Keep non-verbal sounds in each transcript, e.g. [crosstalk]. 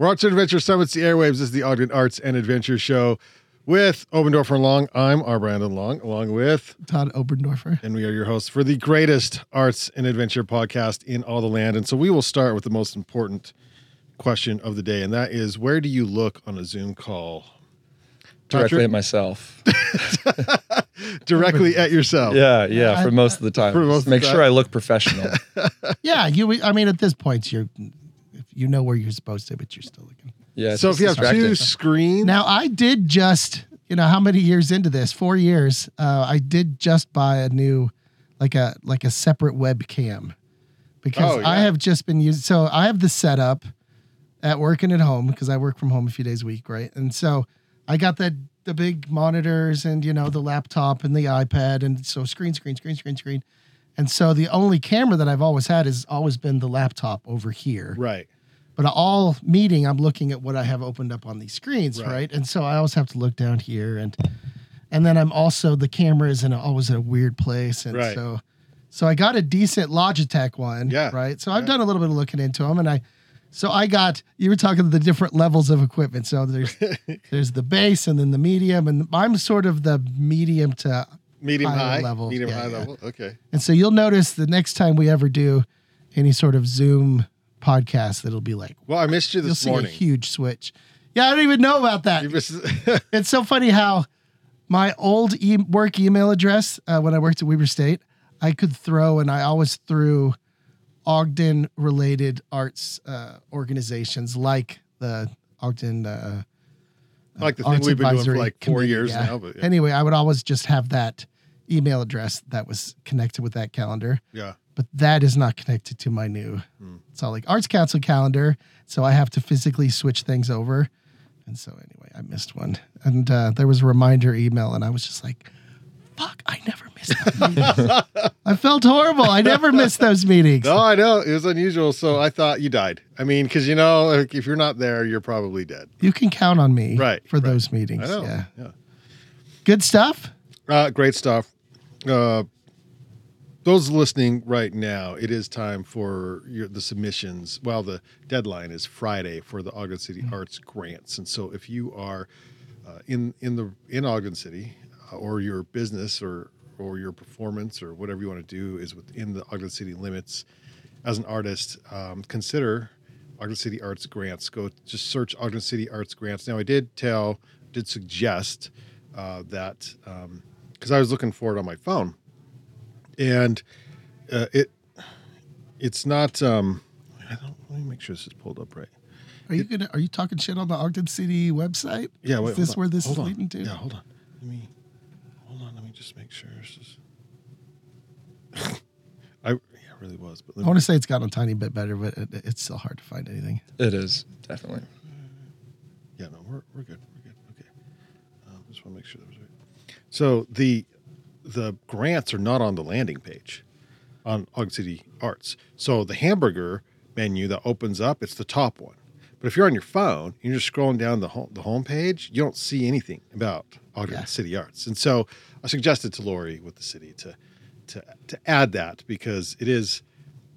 We're Arts and Adventure Summits, the airwaves. This is the Ogden Arts and Adventure Show with Oberndorfer and Long. I'm R. Brandon Long, along with, Todd Oberndorfer. and we are your hosts for the greatest arts and adventure podcast in all the land. And so we will start with the most important question of the day, and that is where do you look on a Zoom call? directly Patrick? at myself. [laughs] Directly at yourself. Yeah, yeah, for most of the time. For most Make time. sure I look professional. [laughs] Yeah, you. I mean, at this point, you're if you know where you're supposed to, but you're still looking. Yeah. So if you have two screens, Now, I did just, you know, how many years into this? Four years. Uh, I did just buy a new, like a like a separate webcam, because Oh, I have just been using. So I have the setup at work and at home because I work from home a few days a week, right? And so I got that the big monitors and you know the laptop and the iPad and so screen, screen, screen, screen, screen. And so the only camera that I've always had has always been the laptop over here. right. But all meeting, I'm looking at what I have opened up on these screens, Right. right? And so I always have to look down here, and and then I'm also the camera is in a, always in a weird place, and Right. so so I got a decent Logitech one, Yeah. right? So I've Yeah. done a little bit of looking into them, and I so I got you were talking the different levels of equipment. So there's [laughs] there's the base, and then the medium, and I'm sort of the medium to Medium Higher high level. Medium Yeah, high yeah. level. Okay. And so you'll notice the next time we ever do any sort of Zoom podcast, that'll be like Well, I missed you you'll this see morning. a huge switch. Yeah, I don't even know about that. Missed- [laughs] [laughs] It's so funny how my old e- work email address uh, when I worked at Weber State, I could throw, and I always threw Ogden related arts uh, organizations like the Ogden uh, like the thing we've been doing for like four years yeah. now. But yeah. Anyway, I would always just have that email address that was connected with that calendar yeah. But that is not connected to my new it's all like Arts Council calendar. So I have to physically switch things over. And so anyway, I missed one. And uh, there was a reminder email, and I was just like, fuck, I never missed. [laughs] I felt horrible. I never missed those meetings. No, I know it was unusual. So I thought you died. I mean, because you know, like, if you're not there, you're probably dead. You can count on me Right, for right. those I meetings. know. Yeah. yeah. Good stuff. Uh, great stuff. Uh, those listening right now, it is time for your, the submissions. Well, the deadline is Friday for the Ogden City Arts grants, and so if you are uh, in in the in Ogden City, uh, or your business or or your performance or whatever you want to do is within the Ogden City limits, as an artist, um, consider Ogden City Arts grants. Go just search Ogden City Arts grants. Now, I did tell, did suggest uh, that because I was looking for it on my phone, and uh, it it's not. Um, I don't. Let me make sure this is pulled up right. Are you gonna are you talking shit on the Ogden City website? Yeah. Wait, Is this on. where this Hold is on. leading to? Yeah. Hold on. Let me. Hold on. Let me just make sure. This is. [laughs] I yeah, it really was, but I want to say it's gotten a tiny bit better, but it, it's still hard to find anything. It is definitely. Yeah, no, we're, we're good. We're good. Okay. Um, just want to make sure that was right. So the the grants are not on the landing page on Ogden City Arts. So the hamburger menu that opens up, it's the top one. But if you're on your phone, and you're just scrolling down the home, the home page, you don't see anything about Ogden Yeah. City Arts. And so I suggested to Lori with the city to to to add that because it is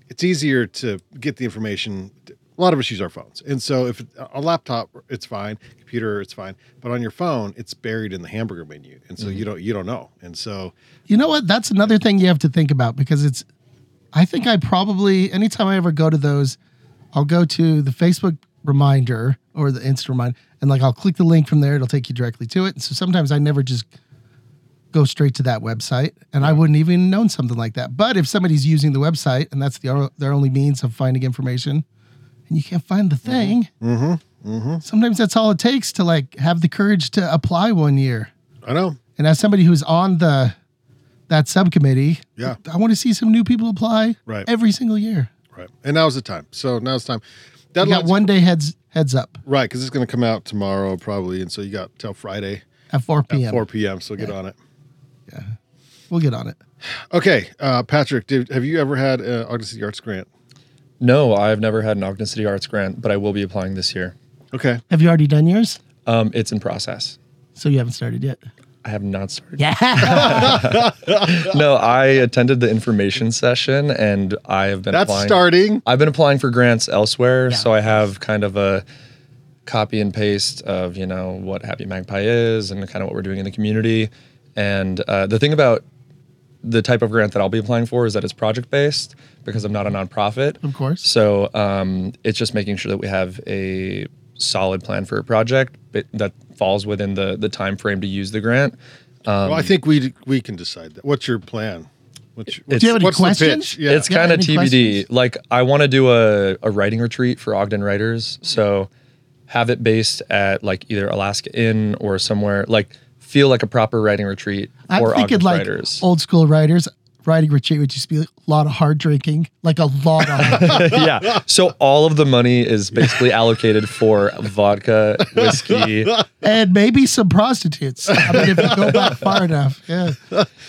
it's easier to get the information. A lot of us use our phones, and so if a laptop, it's fine. Computer, it's fine. But on your phone, it's buried in the hamburger menu, and so you mm-hmm. don't you don't know. And so You know what? That's another thing you have to think about because it's. I think I probably anytime I ever go to those, I'll go to the Facebook reminder or the Insta reminder, and like I'll click the link from there. It'll take you directly to it. And so sometimes I never just go straight to that website, and I wouldn't even known something like that. But if somebody's using the website and that's the their only means of finding information, and you can't find the mm-hmm. thing, mm-hmm. Mm-hmm. sometimes that's all it takes to like have the courage to apply one year. I know, And as somebody who's on the that subcommittee, Yeah. I want to see some new people apply Right. every single year. right? And now's the time. So now's the time. You Deadline's got one day heads heads up right because it's going to come out tomorrow probably, and so you got till Friday at 4 at p.m. four p.m. So get on it. Yeah. We'll get on it. Okay, uh, Patrick, did, have you ever had uh, an Ogden City Arts grant? No, I've never had an Ogden City Arts grant, but I will be applying this year. Okay, Have you already done yours? Um, it's in process. So you haven't started yet. I have not started. Yeah. [laughs] No, I attended the information session and I have been that's applying. starting. I've been applying for grants elsewhere, Yeah. so I have kind of a copy and paste of you know what Happy Magpie is and kind of what we're doing in the community. And uh, the thing about the type of grant that I'll be applying for is that it's project based because I'm not a nonprofit. Of course. So um, it's just making sure that we have a solid plan for a project that falls within the the time frame to use the grant. Um, well, I think we we can decide that. What's your plan? What's, what's, Do you have any what's questions? pitch? Yeah. It's kind of TBD. questions? Like I want to do a, a writing retreat for Ogden writers. So have it based at like either Alaskan Inn or somewhere like feel like a proper writing retreat I'm for thinking like writers. old school writers. Writing retreat would just be a lot of hard drinking, like a lot of hard [laughs] yeah. So all of the money is basically allocated for vodka, whiskey. and maybe some prostitutes. I mean, if you go back far enough, yeah,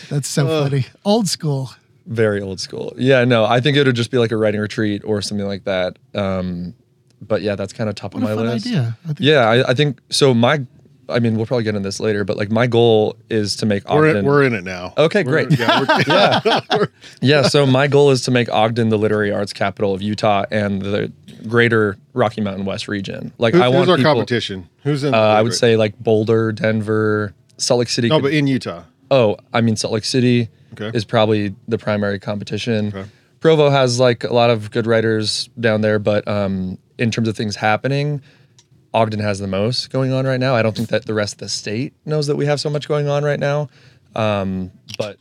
that's so funny. Old school. Very old school. Yeah, no, I think it would just be like a writing retreat or something like that. Um, but yeah, that's kind of top What of a my fun list. idea. I think Yeah, I, I think so. My, I mean, we'll probably get into this later, but like my goal is to make we're Ogden. in, we're in it now. Okay, We're- great. [laughs] Yeah, yeah, [laughs] yeah. So my goal is to make Ogden the literary arts capital of Utah and the greater Rocky Mountain West region. Like Who- I want who's our people, competition? Who's in? Uh, I would say like Boulder, Denver, Salt Lake City. no, could- but in Utah. oh, I mean Salt Lake City Okay. is probably the primary competition. Okay. Provo has like a lot of good writers down there, but um, in terms of things happening, Ogden has the most going on right now. I don't think that the rest of the state knows that we have so much going on right now, um, but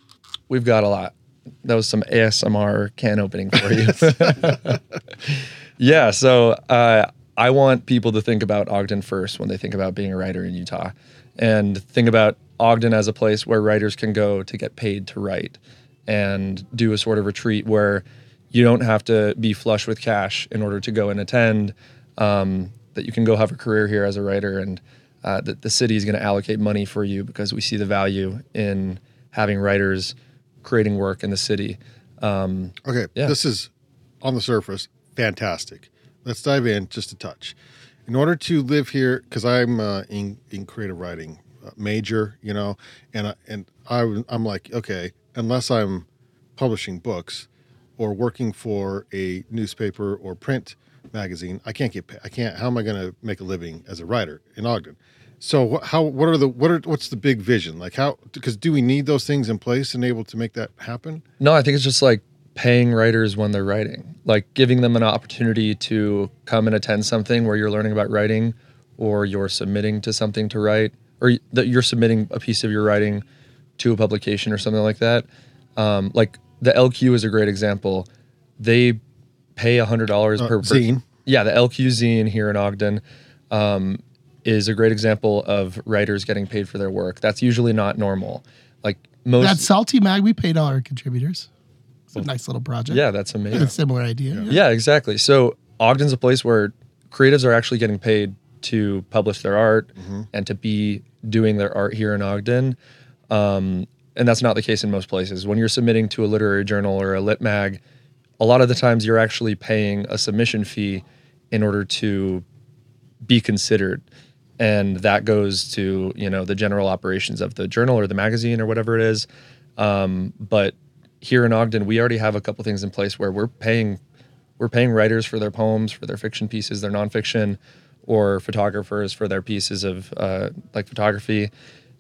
we've got a lot. That was some ASMR can opening for you. [laughs] yeah, so uh, I want people to think about Ogden first when they think about being a writer in Utah, and think about Ogden as a place where writers can go to get paid to write, and do a sort of retreat where you don't have to be flush with cash in order to go and attend. Um, that you can go have a career here as a writer, and uh, that the city is going to allocate money for you because we see the value in having writers creating work in the city. Um, Okay, Yeah. this is on the surface fantastic. Let's dive in just a touch. In order to live here, because I'm uh, in in creative writing uh, major, you know, and I, and I I'm like, okay, unless I'm publishing books or working for a newspaper or print magazine, I can't get paid. I can't. How am I going to make a living as a writer in Ogden? So how what are the what are what's the big vision like how because do we need those things in place and able to make that happen? No, I think it's just like paying writers when they're writing, like giving them an opportunity to come and attend something where you're learning about writing or you're submitting to something to write or that you're submitting a piece of your writing to a publication or something like that. Um, like the LQ is a great example. They pay a hundred dollars Uh, per per- zine. Yeah, the LQ zine here in Ogden um, is a great example of writers getting paid for their work. That's usually not normal. Like most, That salty mag, we paid all our contributors. It's a nice little project. yeah, that's amazing. a similar idea. Yeah. Yeah, exactly. So Ogden's a place where creatives are actually getting paid to publish their art and to be doing their art here in Ogden. Um, and that's not the case in most places. When you're submitting to a literary journal or a lit mag, a lot of the times you're actually paying a submission fee in order to be considered and that goes to you know the general operations of the journal or the magazine or whatever it is um, but here in ogden we already have a couple things in place where we're paying we're paying writers for their poems for their fiction pieces their nonfiction or photographers for their pieces of uh, like photography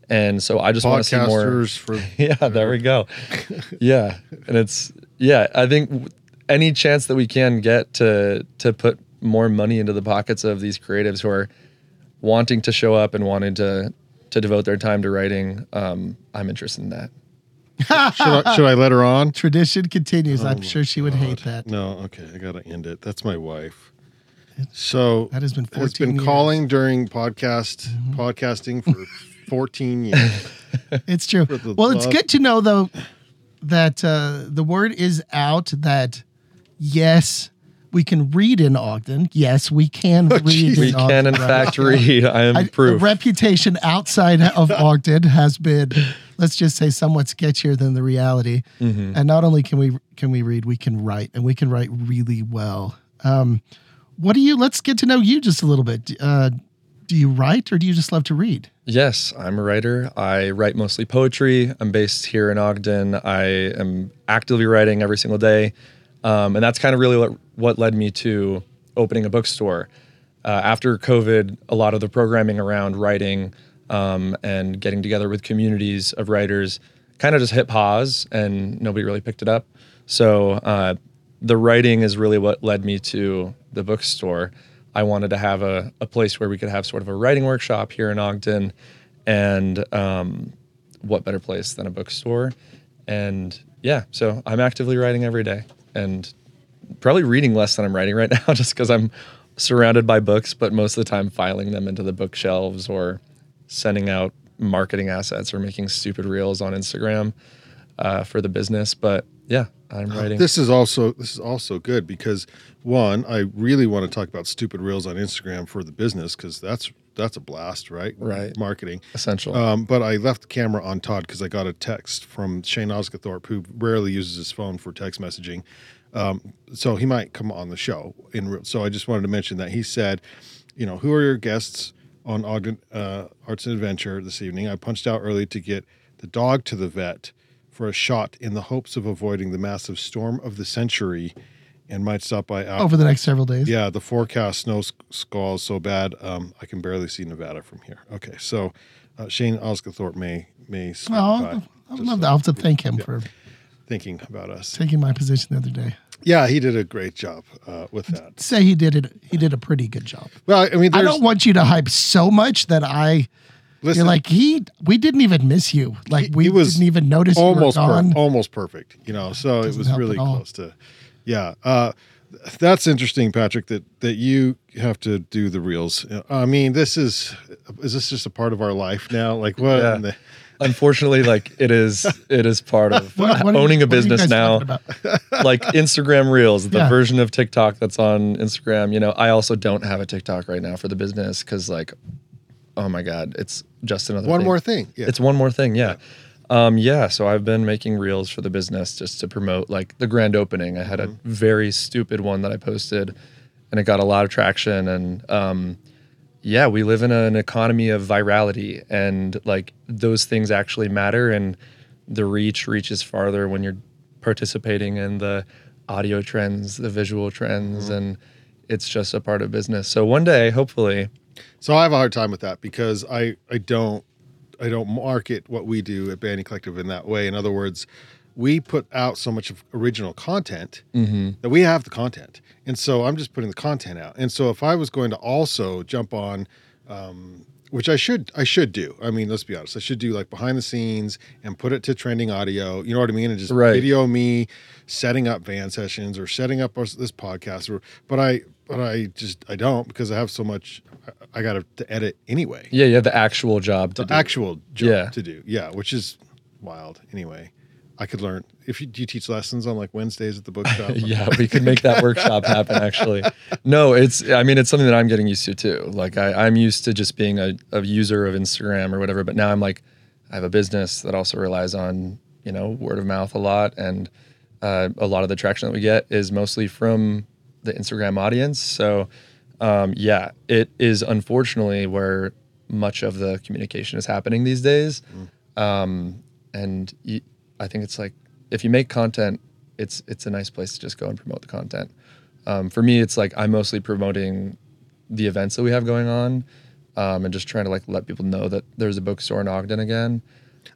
and so i just want to see more for [laughs] yeah, there we go. [laughs] yeah, and it's yeah. I think any chance that we can get to to put more money into the pockets of these creatives who are wanting to show up and wanting to to devote their time to writing, um, I'm interested in that. [laughs] should I, should I let her on? Tradition continues. Oh I'm sure she would hate that. No, okay, I gotta end it. That's my wife. So That has been has been years. calling during podcast podcasting for [laughs] 14 years. It's true. the Well, it's good to know though that uh, the word is out that yes, we can read in Ogden. Yes, we can [laughs] read. geez. in We can, in right? fact, read. I am I- proof. The reputation outside of [laughs] Ogden has been, let's just say, somewhat sketchier than the reality. Mm-hmm. And not only can we can we read, we can write, and we can write really well. Um, what do you? Let's get to know you just a little bit. Uh, do you write, or do you just love to read? Yes, I'm a writer. I write mostly poetry. I'm based here in Ogden. I am actively writing every single day. Um, and that's kind of really what, led me to opening a bookstore. uh, after COVID, a lot of the programming around writing um, and getting together with communities of writers kind of just hit pause and nobody really picked it up. So uh, the writing is really what led me to the bookstore. I wanted to have a, a place where we could have sort of a writing workshop here in Ogden. And um, what better place than a bookstore? And yeah, so I'm actively writing every day and probably reading less than I'm writing right [laughs] now just because I'm surrounded by books, but most of the time filing them into the bookshelves or sending out marketing assets or making stupid reels on Instagram uh, for the business. But yeah, I'm writing. This is also this is also good because one, I really want to talk about stupid reels on Instagram for the business because that's that's a blast, right? Right. Marketing. essential. Um, but I left the camera on Todd because I got a text from Shane Osgathorpe, who rarely uses his phone for text messaging. Um, so he might come on the show. In real, so I just wanted to mention that he said, you know, who are your guests on Ogden uh, Arts and Adventure this evening? I punched out early to get the dog to the vet for a shot in the hopes of avoiding the massive storm of the century, and might stop by after. over the next several days. Yeah, the forecast snow squall is so bad, um, I can barely see Nevada from here. Okay, so uh, Shane Osgathorpe may may Well, by, I would love so have to thank him for thinking about us. taking my position the other day. Yeah, he did a great job uh, with that. Say he did it. He did a pretty good job. Well, I mean, I don't want you to hype so much that I. listen, You're like he. We didn't even miss you. Like we was didn't even notice almost you were per- almost perfect. You know, so it was really close to. Yeah, uh, that's interesting, Patrick. That that you have to do the reels. I mean, this is is this just a part of our life now? Like what? Yeah. the- Unfortunately, like it is, it is part of [laughs] What- what are you- owning a what are you business now. [laughs] like Instagram Reels, the Yeah. version of TikTok that's on Instagram. You know, I also don't have a TikTok right now for the business because, like, oh my god, it's just another one thing. more thing. Yeah. It's one more thing, yeah. Um, yeah, so I've been making reels for the business just to promote like the grand opening. I had a very stupid one that I posted and it got a lot of traction and um, yeah, we live in an economy of virality and like those things actually matter and the reach reaches farther when you're participating in the audio trends, the visual trends and it's just a part of business. So one day, hopefully, So I have a hard time with that because I I don't I don't market what we do at Banyan Collective in that way. In other words, we put out so much of original content that we have the content, and so I'm just putting the content out. And so if I was going to also jump on. Um, which I should I should do. I mean, let's be honest. I should do like behind the scenes and put it to trending audio. You know what I mean? And just Right. video me setting up van sessions or setting up this podcast. Or but I but I just I don't because I have so much. I, got to edit anyway. yeah, you have the actual job to The do. actual job Yeah. to do. Yeah, which is wild. Anyway, I could learn if you do you teach lessons on like Wednesdays at the bookshop. [laughs] yeah, we could make that workshop happen actually. No, it's I mean it's something that I'm getting used to too. Like I, I'm used to just being a, a user of Instagram or whatever, but now I'm like I have a business that also relies on, you know, word of mouth a lot and uh, a lot of the traction that we get is mostly from the Instagram audience. So um, yeah, it is unfortunately where much of the communication is happening these days. Um, and you, I think it's like if you make content, it's it's a nice place to just go and promote the content. Um, for me, it's like I'm mostly promoting the events that we have going on, um, and just trying to like let people know that there's a bookstore in Ogden again.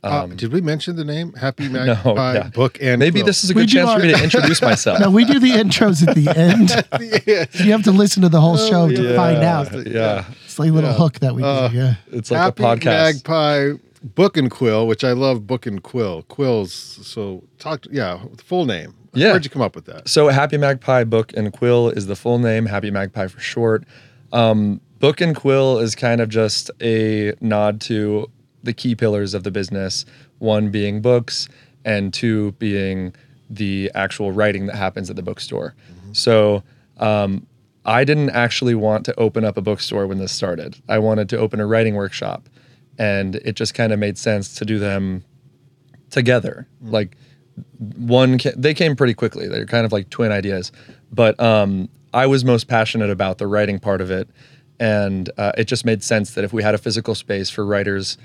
Uh, did we mention the name Happy [laughs] Magpie Um, yeah. Book and Maybe Quill? this is a good do chance for me our- to introduce [laughs] myself. No, we do the intros at the [laughs] end. yeah. You have to listen to the whole show to Oh, Yeah, find out. Yeah, It's like a little Yeah. hook that we Uh, do. Yeah. it's like Happy a podcast. Magpie Book and Quill, which I love. Book and Quill quills. So talk. To, yeah, full name. Yeah. Where'd you come up with that? So Happy Magpie Book and Quill is the full name, Happy Magpie for short. Um, Book and Quill is kind of just a nod to the key pillars of the business, one being books and two being the actual writing that happens at the bookstore. So um, I didn't actually want to open up a bookstore when this started. I wanted to open a writing workshop and it just kind of made sense to do them together. Like one they came pretty quickly they're kind of like twin ideas but um, i was most passionate about the writing part of it and uh, it just made sense that if we had a physical space for writers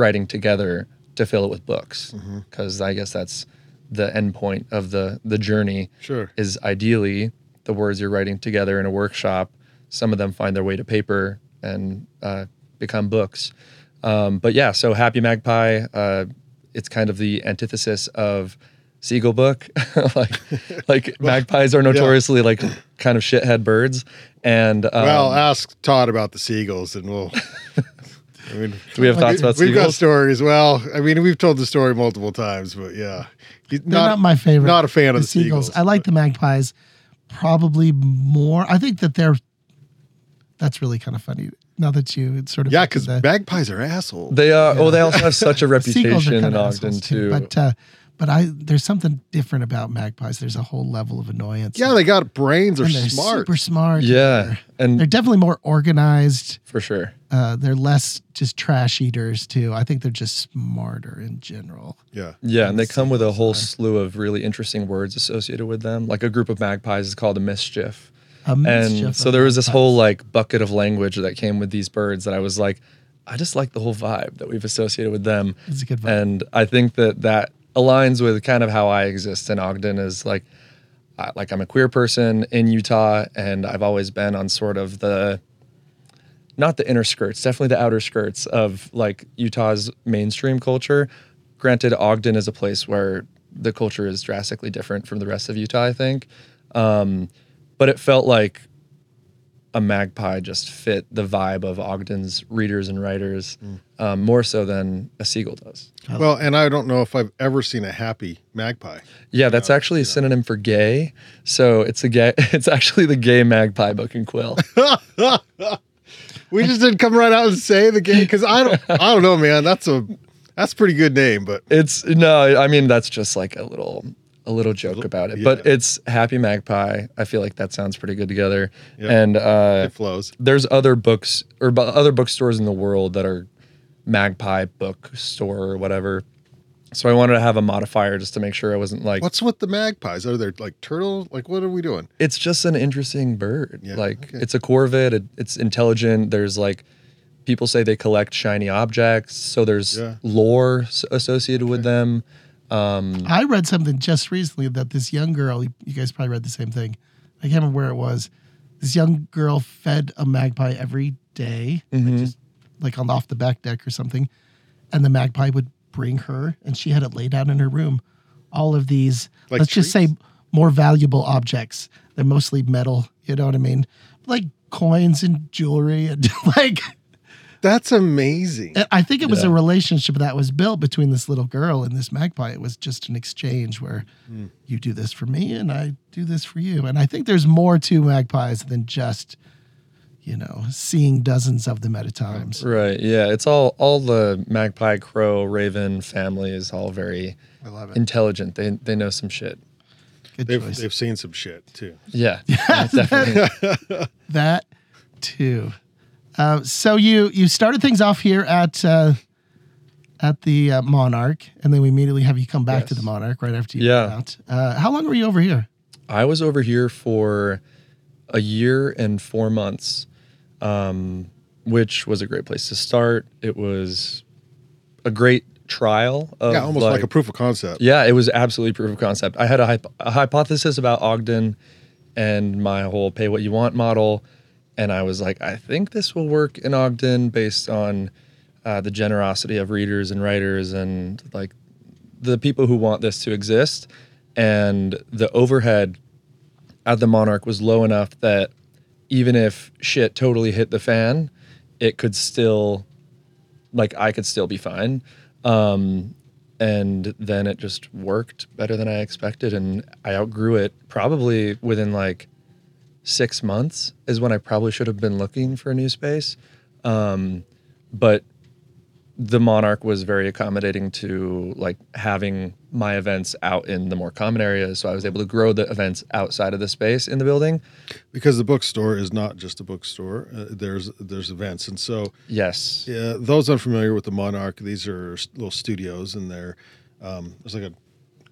writing together to fill it with books because i guess that's the end point of the the journey Sure. is ideally the words you're writing together in a workshop some of them find their way to paper and uh, become books. Um, but yeah, so Happy Magpie, uh, it's kind of the antithesis of Seagull Book. [laughs] like, [laughs] like magpies are notoriously like kind of shithead birds. And um, well, ask Todd about the seagulls, and we'll. [laughs] I mean, do we have thoughts about We've got stories. Well, I mean, we've told the story multiple times, but yeah, He's They're not, my favorite. Not a fan of the seagulls. I like the magpies probably more. I think that they're. That's really kind of funny. Now that you sort of Yeah, because the, magpies are assholes. They are. Oh, they also have such a [laughs] seagulls are reputation in kinda Ogden assholes too. But uh, but I there's something different about magpies. There's a whole level of annoyance. yeah, they got brains. They're and they're smart. super smart. yeah, They're, and they're definitely more organized. for sure. Uh, they're less just trash eaters too. I think they're just smarter in general. yeah. Yeah, and they come with a whole Sorry. slew of really interesting words associated with them. Like a group of magpies is called a mischief. A mischief and so there was this magpies. whole like bucket of language that came with these birds that I was like, I just like the whole vibe that we've associated with them. It's a good vibe. And I think that that aligns with kind of how I exist in Ogden is like, I, like I'm a queer person in Utah, and I've always been on sort of the, not the inner skirts, definitely the outer skirts of like Utah's mainstream culture. Granted, Ogden is a place where the culture is drastically different from the rest of Utah, I think. Um, but it felt like a magpie just fit the vibe of Ogden's readers and writers um, more so than a seagull does. Well, and I don't know if I've ever seen a happy magpie. Yeah, that's actually a synonym for gay. So it's a gay. [laughs] It's actually the gay magpie book and quill. [laughs] We just didn't come right out and say the game because I don't. I don't know, man. That's a that's a pretty good name, but It's no, I mean that's just like a little a little joke about it. But it's Happy Magpie. I feel like that sounds pretty good together. Yep. And uh, it flows. there's other books or other bookstores in the world that are Magpie bookstore or whatever. So I wanted to have a modifier just to make sure I wasn't like What's with the magpies? Are they like turtle? Like what are we doing? it's just an interesting bird. Yeah, like okay. it's a corvid. It, it's intelligent. There's like people say they collect shiny objects, so there's Yeah. lore s- associated with them. Um, I read something just recently that this young girl, you you guys probably read the same thing. I can't remember where it was. This young girl fed a magpie every day, like Mhm. just like on off the back deck or something. And the magpie would bring her, and she had it laid out in her room. All of these, Like let's just say, more valuable objects. They're mostly metal. You know what I mean? Like coins and jewelry and [laughs] like That's amazing. I think it was a relationship that was built between this little girl and this magpie. It was just an exchange where Hmm. you do this for me and I do this for you. And I think there's more to magpies than just, you know, seeing dozens of them at a time. right. Yeah. It's all all the magpie, crow, raven family is all very I love it. intelligent. They they know some shit. Good They've choice. they've seen some shit too. Yeah. [laughs] definitely. that too. Uh, so you you started things off here at uh, at the uh, Monarch, and then we immediately have you come back to the Monarch right after you Yeah. got out. Uh, how long were you over here? I was over here for a year and four months, um, which was a great place to start. It was a great trial. Of yeah, almost like, a proof of concept. Yeah, it was absolutely proof of concept. I had a, hypo- a hypothesis about Ogden and my whole pay what you want model. And I was like, I think this will work in Ogden based on uh, the generosity of readers and writers and like the people who want this to exist. And the overhead at the Monarch was low enough that even if shit totally hit the fan, it could still, like, I could still be fine. Um, and then it just worked better than I expected, and I outgrew it probably within like six months is when I probably should have been looking for a new space. Um, but the Monarch was very accommodating to like having my events out in the more common areas, so I was able to grow the events outside of the space in the building. Because the bookstore is not just a bookstore. Uh, there's there's events, and so Yes, yeah, those unfamiliar with the Monarch, these are little studios, and they're um, there's like a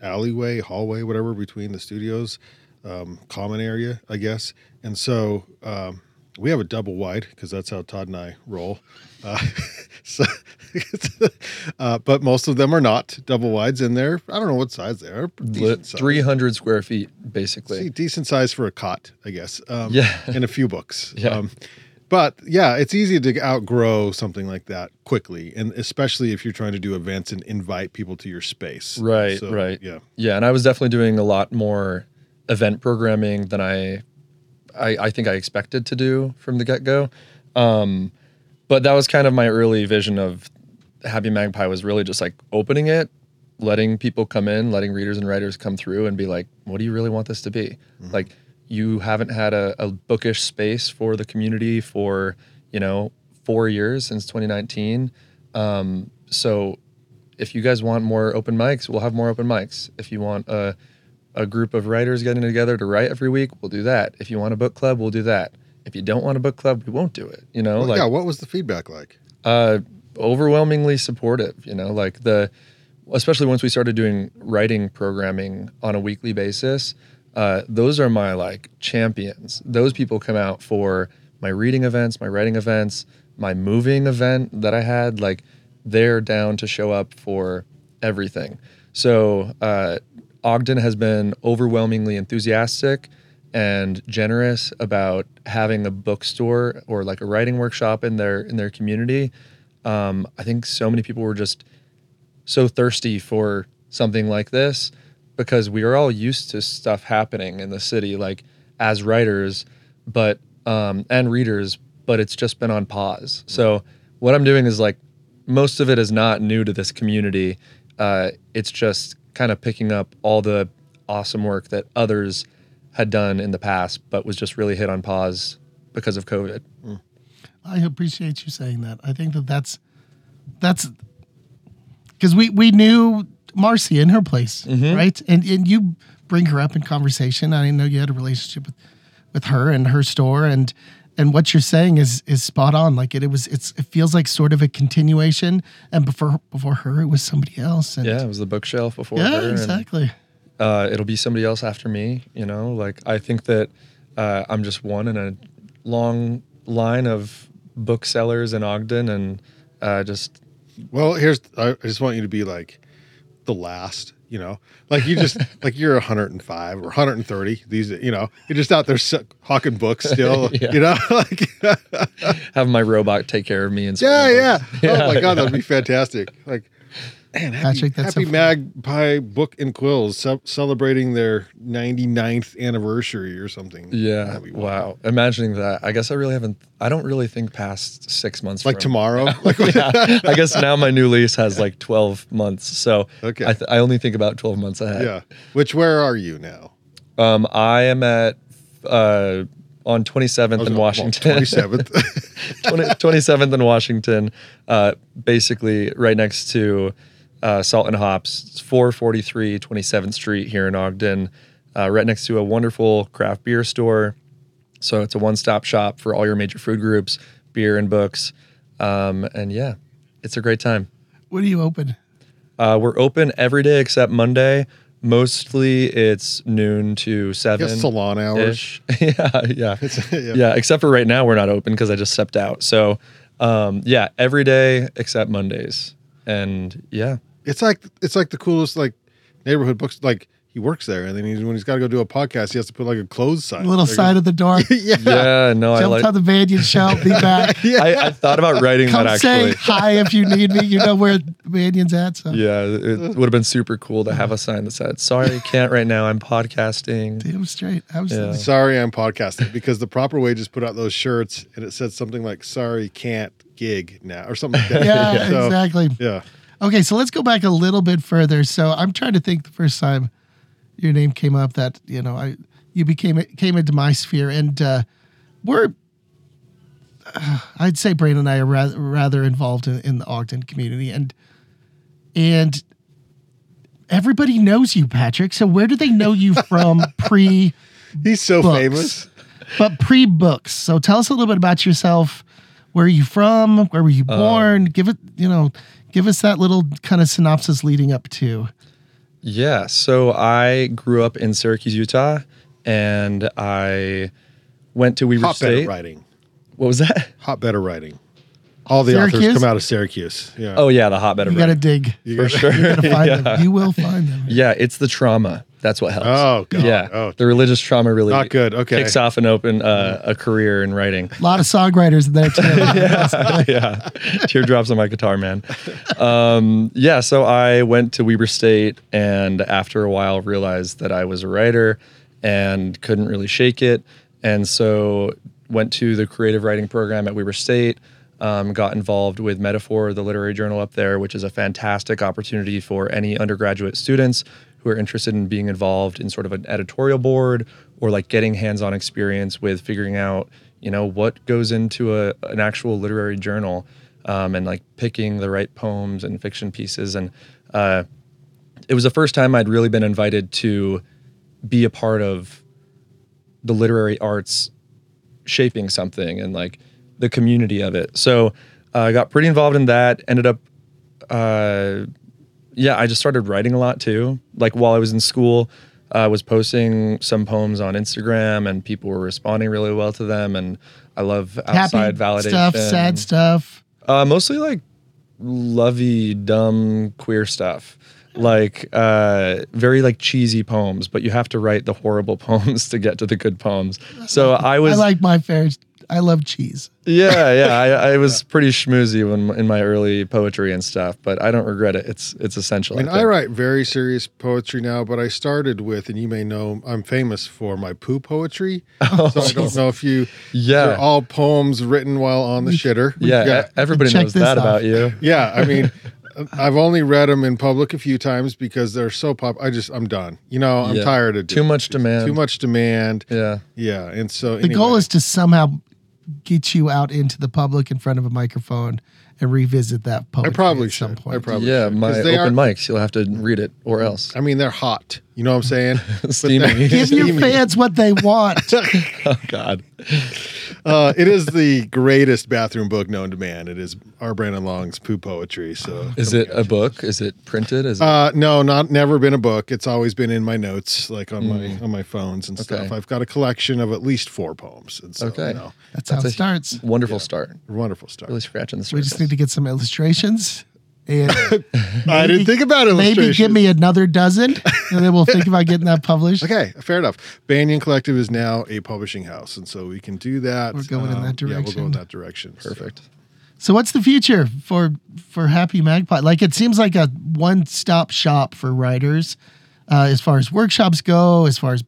alleyway, hallway, whatever between the studios, um, common area, I guess. And so um, we have a double wide because that's how Todd and I roll. Uh, [laughs] so, [laughs] uh, but most of them are not double wides, and they're I don't know what size they are. Size. 300 square feet, basically. See, decent size for a cot, I guess. Um, Yeah. [laughs] and a few books. [laughs] Yeah. Um, but yeah, it's easy to outgrow something like that quickly, and especially if you're trying to do events and invite people to your space. Right, So, right. Yeah. Yeah, and I was definitely doing a lot more event programming than I, I, I think I expected to do from the get go. Um, but that was kind of my early vision of Happy Magpie was really just like opening it, letting people come in, letting readers and writers come through and be like, what do you really want this to be? Like, you haven't had a, a bookish space for the community for, you know, four years since 2019. Um, so if you guys want more open mics, we'll have more open mics. If you want a, a group of writers getting together to write every week, we'll do that. If you want a book club, we'll do that. If you don't want a book club, we won't do it. You know, Well, like yeah. What was the feedback like? uh, overwhelmingly supportive. You know, like the, especially once we started doing writing programming on a weekly basis. Uh, those are my like champions. Those people come out for my reading events, my writing events, my moving event that I had. Like they're down to show up for everything. So uh, Ogden has been overwhelmingly enthusiastic and generous about having a bookstore or like a writing workshop in their in their community. Um, I think so many people were just so thirsty for something like this because we are all used to stuff happening in the city, like as writers, but um, and readers, but it's just been on pause. So what I'm doing is like most of it is not new to this community. Uh, it's just kind of picking up all the awesome work that others had done in the past, but was just really hit on pause because of COVID. I appreciate you saying that. I think that that's that's because we we knew Marcy in her place, right? And and you bring her up in conversation. I didn't know you had a relationship with with her and her store, and and what you're saying is is spot on. Like it, it was, it's it feels like sort of a continuation. And before before her, it was somebody else. And Yeah, it was the bookshelf before yeah, her. and- exactly. uh, it'll be somebody else after me. You know, like I think that uh, I'm just one in a long line of booksellers in Ogden, and uh, just Well, here's I just want you to be like the last, you know, like you just [laughs] like you're 105 or 130. These, you know, you're just out there s- hawking books [laughs] still, Yeah. you know, [laughs] like have my robot take care of me. And yeah, yeah. Yeah, Oh my god, that'd be fantastic. Like, man, happy, Patrick, that's happy so- Magpie Book and Quills ce- celebrating their 99th anniversary or something. Yeah. Wow. Imagining that. I guess I really haven't. I don't really think past six months. Like from- tomorrow, like [laughs] yeah. [laughs] I guess now my new lease has like 12 months, so Okay. I, th- I only think about 12 months ahead. yeah. Which where are you now? Um, I am at uh on 27th in Washington. [laughs] Twenty seventh. 20, 27th in Washington, uh, basically right next to uh, Salt and Hops. It's 443 27th Street here in Ogden, uh, right next to a wonderful craft beer store. So it's a one stop shop for all your major food groups, beer and books. Um, and yeah, it's a great time. What do you open? Uh, we're open every day except Monday. Mostly it's noon to seven. Guess salon hours. ish. [laughs] yeah, yeah. [laughs] yeah. yeah. except for right now we're not open because I just stepped out. So um, yeah, every day except Mondays. And yeah. It's like it's like the coolest like neighborhood books. Like he works there, and then he's, when he's got to go do a podcast, he has to put like a clothes sign. A little Like, side of the door. [laughs] yeah. Yeah, no, I like on the Banyan show. Be [laughs] back. I, I thought about writing Come that say actually. hi if you need me. You know where Banyan's at. So Yeah, it [laughs] would have been super cool to have a sign that said, Sorry, can't right now. I'm podcasting. damn straight. Absolutely. Yeah. Sorry, I'm podcasting because the proper way just put out those shirts and it said something like "Sorry, can't gig now" or something like that. Yeah, So, exactly. Yeah. Okay, so let's go back a little bit further. So I'm trying to think the first time your name came up that you know I you became came into my sphere, and uh, we're uh, I'd say Brandon and I are rather, rather involved in, in the Ogden community, and and everybody knows you, Patrick. So where do they know you from [laughs] pre? He's so Books. famous. but pre books. So tell us a little bit about yourself. Where are you from? Where were you um, born? give it, you know, give us that little kind of synopsis leading up to. Yeah. So I grew up in Syracuse, Utah, and I went to Weber Hotbed State. at writing. What was that? Hotbed of writing. All the authors come out of Syracuse. Yeah. Oh yeah, the hotbed of You got to writing. dig. You for gotta- sure. [laughs] You got to find [laughs] yeah. them. You will find them. Yeah, it's the trauma. That's what helps. Oh, God. yeah. Oh, the religious trauma really Not good. Okay. kicks off and open uh, a career in writing. A lot of songwriters in there too. [laughs] [laughs] yeah, teardrops on my guitar, man. Um, yeah, so I went to Weber State, and after a while, realized that I was a writer and couldn't really shake it, and so went to the creative writing program at Weber State. Um, got involved with Metaphor, the literary journal up there, which is a fantastic opportunity for any undergraduate students who are interested in being involved in sort of an editorial board or like getting hands-on experience with figuring out you know what goes into a, an actual literary journal um, and like picking the right poems and fiction pieces. And uh, it was the first time i'd really been invited to be a part of the literary arts shaping something and like the community of it. So uh, i got pretty involved in that ended up uh, yeah, I just started writing a lot too. Like while I was in school, I was posting some poems on Instagram, and people were responding really well to them. And I love outside Happy validation. stuff, sad stuff. Uh, mostly like lovey, dumb, queer stuff. Like uh, very like cheesy poems, but you have to write the horrible [laughs] poems to get to the good poems. So I [laughs] was I like my fair. I love cheese. yeah, yeah. I, [laughs] I was pretty schmoozy when in my early poetry and stuff, but I don't regret it. It's it's essential. I mean, I think. write very serious poetry now, but I started with, and you may know, I'm famous for my poo poetry. [laughs] Oh, so I don't know if you, Yeah. they're all poems written while on the shitter. Yeah, yeah, everybody knows that off. about you. [laughs] yeah. I mean, uh, I've only read them in public a few times because they're so pop. I just, I'm done. You know, I'm Yeah. tired of Too much these. demand. Too much demand. Yeah. Yeah, and so The goal is to somehow get you out into the public in front of a microphone and revisit that poetry I probably at some should. point. I probably Yeah, should. my 'Cause they open are- mics, you'll have to read it or else. I mean, they're hot. You know what I'm saying? [laughs] But Steamy. they're- [laughs] Give your fans what they want. [laughs] oh God. Uh, it is the greatest bathroom book known to man. It is R. Brandon Long's Poo Poetry. So Is it a book? Is it printed? Is it Uh, no, not never been a book. It's always been in my notes, like on my on my phones and stuff. Mm. I've got a collection of at least four poems. And so, Okay. you know, That's, how it starts. wonderful start? wonderful stuff. Really scratching the surface. We just need to get some illustrations and [laughs] I didn't think about it. maybe give me another dozen [laughs] and then we'll think about getting that published. Okay, fair enough. Banyan Collective is now a publishing house, and so we can do that. Um, We're going in that direction. Yeah, we'll go in that direction. So- Perfect. So what's the future for for Happy Magpie? Like it seems like a one stop shop for writers, uh, as far as workshops go, as far as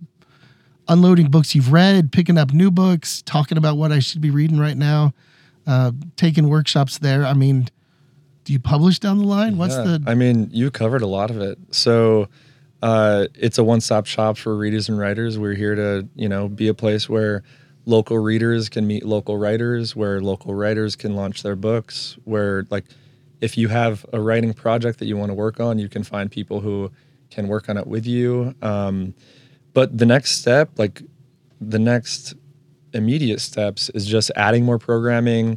unloading books you've read, picking up new books, talking about what I should be reading right now, uh, taking workshops there. I mean, do you publish down the line? What's Yeah. the I mean, you covered a lot of it. So uh, it's a one-stop shop for readers and writers. We're here to, you know, be a place where local readers can meet local writers, where local writers can launch their books, where like if you have a writing project that you want to work on, you can find people who can work on it with you. Um, but the next step, like the next immediate steps, is just adding more programming,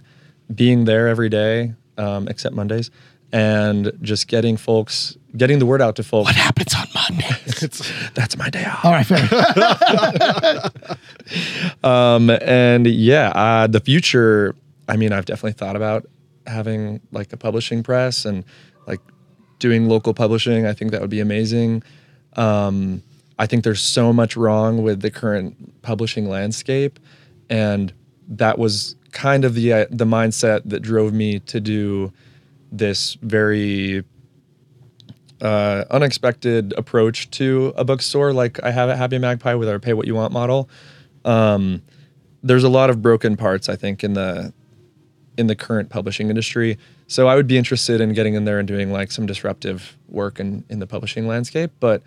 being there every day, um, except Mondays, and just getting folks, getting the word out to folks. what happens on Monday? [laughs] That's my day off. All right, fair. [laughs] Um, and yeah, uh, the future. I mean, I've definitely thought about having like a publishing press and like doing local publishing. I think that would be amazing. Um, I think there's so much wrong with the current publishing landscape, and that was kind of the uh, the mindset that drove me to do this very uh, unexpected approach to a bookstore like I have at Happy Magpie with our pay what you want model. Um, there's a lot of broken parts I think in the in the current publishing industry. So I would be interested in getting in there and doing like some disruptive work in in the publishing landscape, but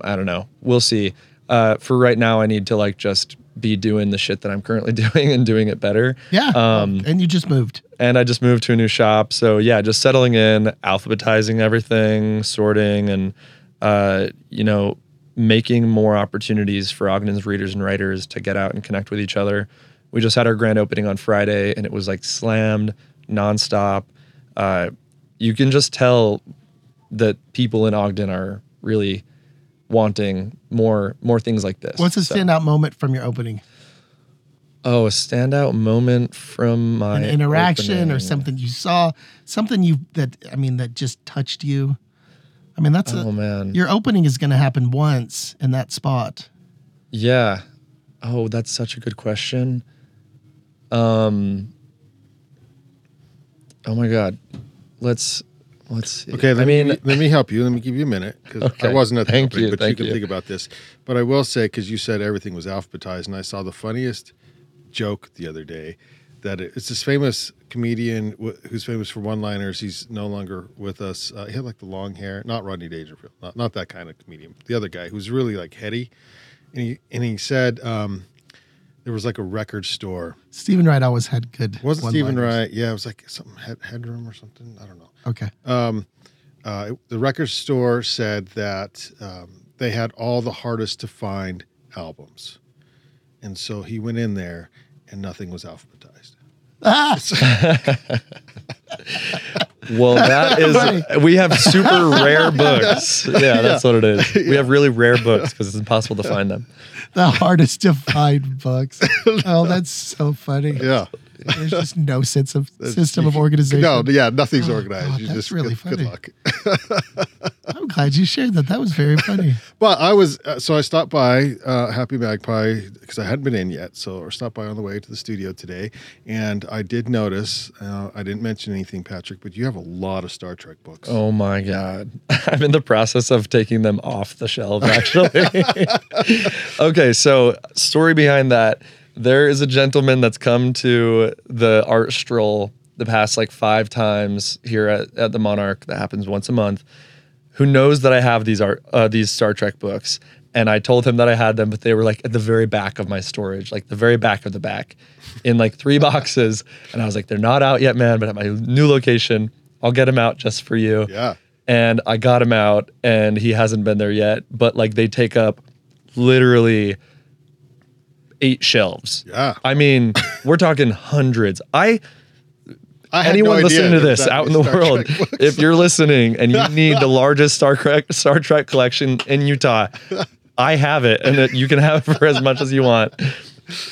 I don't know. We'll see. Uh, for right now, I need to like just be doing the shit that I'm currently [laughs] doing and doing it better. Yeah. Um, and you just moved. and I just moved to a new shop. So yeah, just settling in, alphabetizing everything, sorting, and uh, you know, making more opportunities for Ogden's readers and writers to get out and connect with each other. We just had our grand opening on Friday, and it was like slammed nonstop. Uh, you can just tell that people in Ogden are really wanting more more things like this. What's a So- standout moment from your opening? Oh, a standout moment from my An interaction or something you saw, something you that I mean that just touched you. I mean, that's Oh a, man. your opening is going to happen once in that spot. Yeah. Oh, that's such a good question. Um. Oh my God. Let's let's see. Okay, let I me let me help you. Let me give you a minute because I wasn't at the Thank opening, you, but thank you can you. think about this. But I will say because you said everything was alphabetized, and I saw the funniest joke the other day that it, it's this famous comedian wh- who's famous for one-liners. He's no longer with us. Uh, he had like the long hair, not Rodney Dangerfield, not, not that kind of comedian. The other guy who's really like heady, and he and he said um, there was like a record store. Steven Wright always had good. Wasn't Steven. Wright? Yeah, it was like something head, headroom or something. I don't know Okay. uh, the record store said that um, they had all the hardest to find albums. And so he went in there and nothing was alphabetized. Ah, [laughs] well, that [laughs] is we have super rare [laughs] books. Yeah, that's what it is. We have really rare books because it's impossible to find them. The hardest to find books. [laughs] Oh, that's so funny. Yeah. There's just no sense of system of organization. No, yeah, nothing's organized. God, you that's just really good, good funny. luck. [laughs] I'm glad you shared that. That was very funny. [laughs] Well, I was uh, so I stopped by uh, Happy Magpie because I hadn't been in yet. So I stopped by on the way to the studio today, and I did notice. Uh, I didn't mention anything, Patrick, but you have a lot of Star Trek books. Oh my god. [laughs] I'm in the process of taking them off the shelves actually. okay, so story behind that. There is a gentleman that's come to the art stroll the past like 5 times here at, at the Monarch that happens once a month who knows that I have these art uh, these Star Trek books. And I told him that I had them but they were like at the very back of my storage like the very back of the back in like three [laughs] boxes. And I was like they're not out yet man but at my new location I'll get them out just for you. Yeah. and I got him out and he hasn't been there yet but like they take up literally eight shelves Yeah. I mean [laughs] we're talking hundreds I I anyone no listening to this out in the Star world, if you're listening and you [laughs] need the largest Star Trek Star Trek collection in Utah, I have it, and it, you can have it for as much as you want.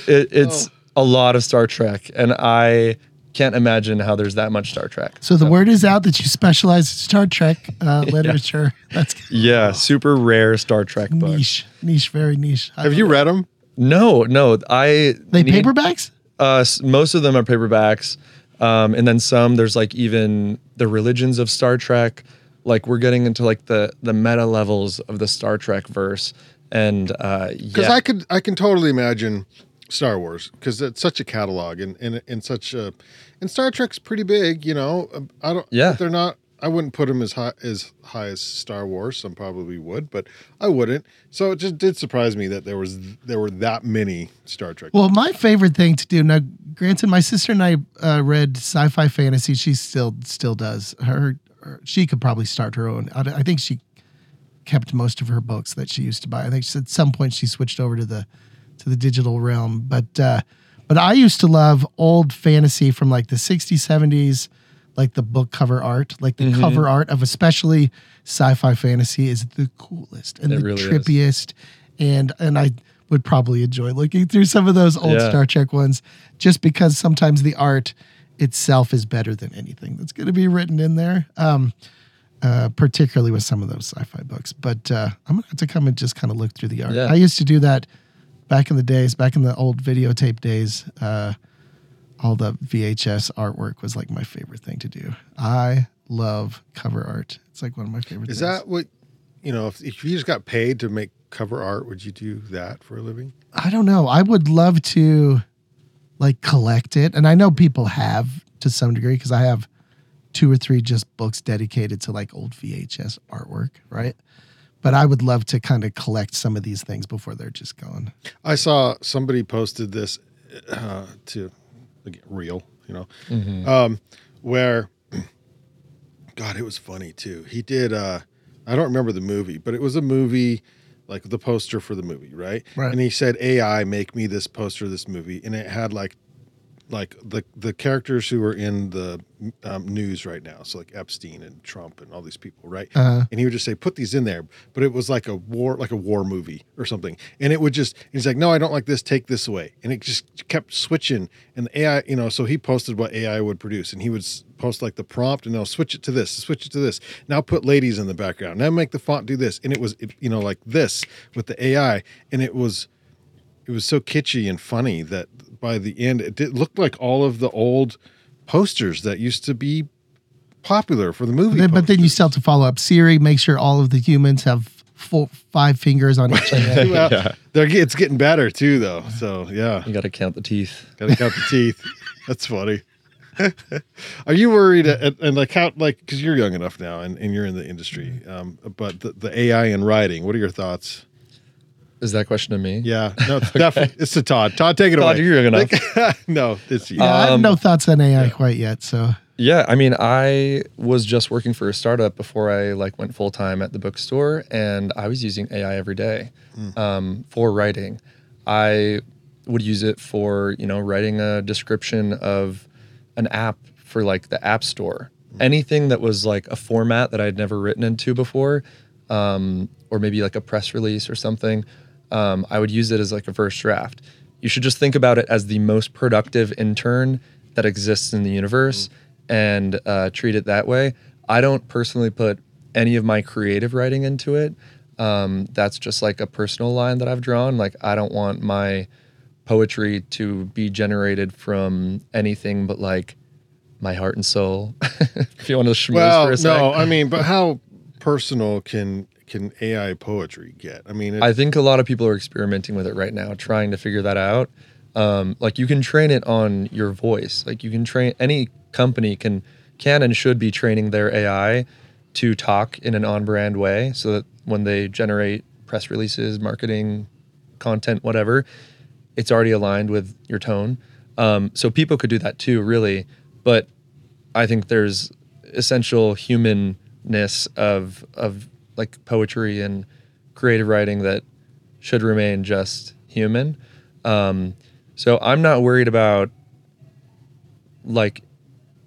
It, it's Oh. a lot of Star Trek, and I can't imagine how there's that much Star Trek. So the word is out that you specialize in Star Trek uh, [laughs] literature. That's Yeah, super rare Star Trek books. niche, niche, very niche. I have you it. read them? No, no, I They need- paperbacks? Uh, most of them are paperbacks, um, and then some. There's like even the religions of Star Trek. Like we're getting into like the the meta levels of the Star Trek verse, and uh, Because yeah, I could I can totally imagine Star Wars because it's such a catalog and and, and such a and Star Trek's pretty big. You know, Um, I don't. Yeah. they're not. I wouldn't put them as high as high as Star Wars. Some probably would, but I wouldn't. So it just did surprise me that there was there were that many Star Trek. Well, my favorite thing to do now, granted, my sister and I uh, read sci-fi fantasy. She still still does. Her, her she could probably start her own. I, I think she kept most of her books that she used to buy. I think she, at some point she switched over to the to the digital realm. But uh, but I used to love old fantasy from like the 60s, 70s, like the book cover art, like the cover art of especially sci-fi fantasy is the coolest and It the really is. trippiest. And and I would probably enjoy looking through some of those old Yeah. Star Trek ones, just because sometimes the art itself is better than anything that's going to be written in there. Um, uh, particularly with some of those sci-fi books. But uh, I'm gonna have to come and just kind of look through the art. Yeah. I used to do that back in the days, back in the old videotape days. Uh, all the VHS artwork was like my favorite thing to do. I love cover art. It's like one of my favorite. Is things. that what you know? If, if you just got paid to make cover art, would you do that for a living? I don't know. I would love to like collect it. And I know people have to some degree because I have two or three just books dedicated to like old VHS artwork, right? But I would love to kind of collect some of these things before they're just gone. I saw somebody posted this uh, to like, real, you know, um, where [clears throat] God, it was funny too. He did. Uh, I don't remember the movie, but it was a movie like the poster for the movie, right? Right. And he said, "AI, make me this poster of this movie," and it had like like the the characters who are in the um, news right now, so like Epstein and Trump and all these people, right? Uh-huh. And he would just say, "Put these in there," but it was like a war, like a war movie or something. And it would just he's like, "No, I don't like this. Take this away." And it just kept switching. And the AI, you know, so he posted what AI would produce, and he would post like the prompt, and they'll switch it to this, switch it to this. Now put ladies in the background. Now make the font do this, and it was, you know, like this with the AI, and it was it was so kitschy and funny that by the end it did look like all of the old posters that used to be popular for the movie. Then- but then you posters. still have to follow up Siri, make sure all of the humans have four, five fingers on each hand. [laughs] Well, Yeah. they're it's getting better too though. So yeah, You got to count the teeth. gotta count the teeth. [laughs] That's funny. [laughs] Are you worried and, and like how like because you're young enough now and, and you're in the industry, um, but the, the AI and writing, what are your thoughts? Is that question to me? Yeah, no, it's [laughs] definitely it's to Todd. Todd, take it Todd, away. you're young enough. Like- [laughs] no, it's you. Yeah, I have Um, no thoughts on AI quite yet. So Yeah, I mean, I was just working for a startup before I like went full time at the bookstore, and I was using AI every day um, for writing. I would use it for you know writing a description of an app for like the App Store, anything that was like a format that I'd never written into before, um, or maybe like a press release or something. Um, I would use it as like a first draft. You should just think about it as the most productive intern that exists in the universe and uh, treat it that way. I don't personally put any of my creative writing into it. Um, that's just like a personal line that I've drawn. Like, I don't want my poetry to be generated from anything but like my heart and soul. [laughs] if you want to schmooze well, for a sec. no, I mean, but how personal can can AI poetry get? I mean, it's, I think a lot of people are experimenting with it right now, trying to figure that out. Um, like you can train it on your voice. Like you can train any company can can and should be training their AI to talk in an on-brand way, so that when they generate press releases, marketing, content, whatever, it's already aligned with your tone. Um, so people could do that too, really. But I think there's essential humanness of of like poetry and creative writing that should remain just human. Um, so I'm not worried about like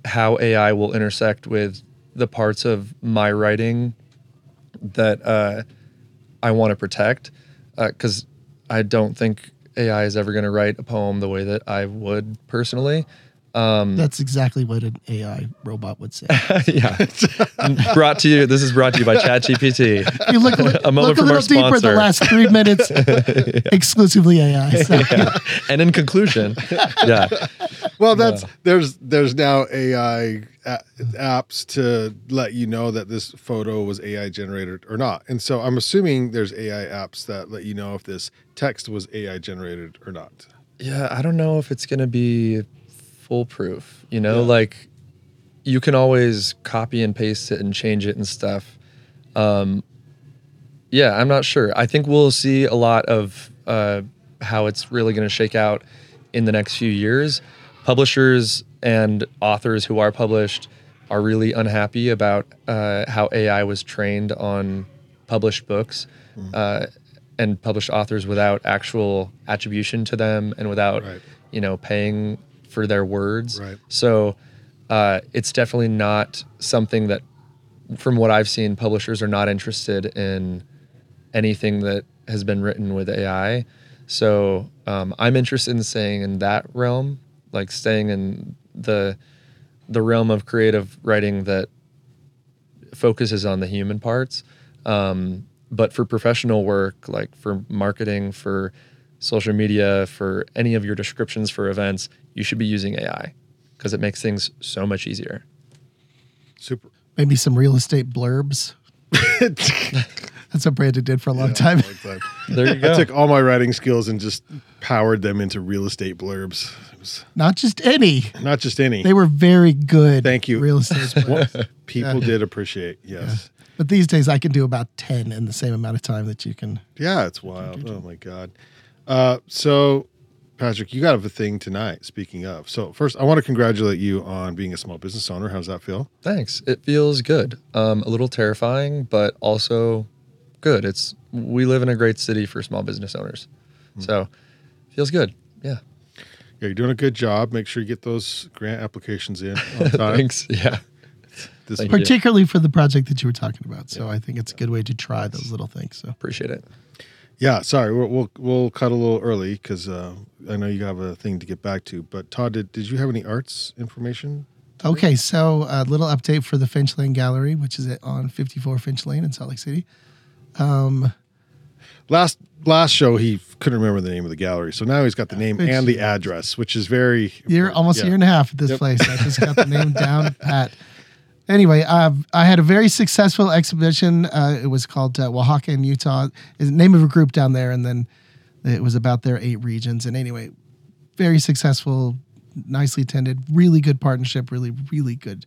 how AI will intersect with the parts of my writing that uh, I want to protect, because I don't think AI is ever going to write a poem the way that I would personally. Um, that's exactly what an AI robot would say. [laughs] yeah. brought to you. This is brought to you by ChatGPT. You look, a [laughs] A moment look a from our little deeper the last three minutes, [laughs] exclusively AI. So, And in conclusion, yeah, well, that's there's there's now AI a- apps to let you know that this photo was AI generated or not, and so I'm assuming there's AI apps that let you know if this text was AI generated or not. yeah. I don't know if it's gonna be foolproof. You know, like you can always copy and paste it and change it and stuff. Um, yeah, I'm not sure. I think we'll see a lot of uh, how it's really going to shake out in the next few years. Publishers and authors who are published are really unhappy about uh, how AI was trained on published books uh, and published authors without actual attribution to them and without, Right. you know, paying for their words. Right. So uh, it's definitely not something that, from what I've seen, publishers are not interested in anything that has been written with AI. So um, I'm interested in staying in that realm, like staying in the the realm of creative writing that focuses on the human parts. Um, but for professional work, like for marketing, for social media, for any of your descriptions for events, you should be using AI because it makes things so much easier. Super. maybe some real estate blurbs. [laughs] That's what Brandon did for a long time. Like that. There you go. I took all my writing skills and just powered them into real estate blurbs. Not just any. not just any. They were very good. Thank you. Real estate [laughs] blurbs. People did appreciate. Yes. But these days I can do about 10 in the same amount of time that you can. Yeah, it's wild. Oh my god. Uh, so, Patrick, you got a thing tonight. Speaking of, so first, I want to congratulate you on being a small business owner. How's that feel? Thanks. It feels good. Um, a little terrifying, but also good. It's we live in a great city for small business owners, so feels good. Yeah. Yeah, you're doing a good job. Make sure you get those grant applications in on [laughs] time. Thanks. Yeah. This Thank week. you. particularly for the project that you were talking about. So I think it's a good way to try those little things. So Appreciate it. Yeah, sorry, we'll we'll, we'll cut a little early because uh, I know you have a thing to get back to. But Todd, did, did you have any arts information? okay, so a little update for the Finch Lane Gallery, which is on 54 Finch Lane in Salt Lake City. Last last show, he couldn't remember the name of the gallery, so now he's got the name Which- and the address, which is very Year almost a year and a half at this Yep. place. I just got the name [laughs] down pat. Anyway, I had a very successful exhibition. Uh, it was called uh, Oaxaca in Utah. Is the name of a group down there, and then it was about their eight regions. And anyway, very successful, nicely attended, really good partnership, really really good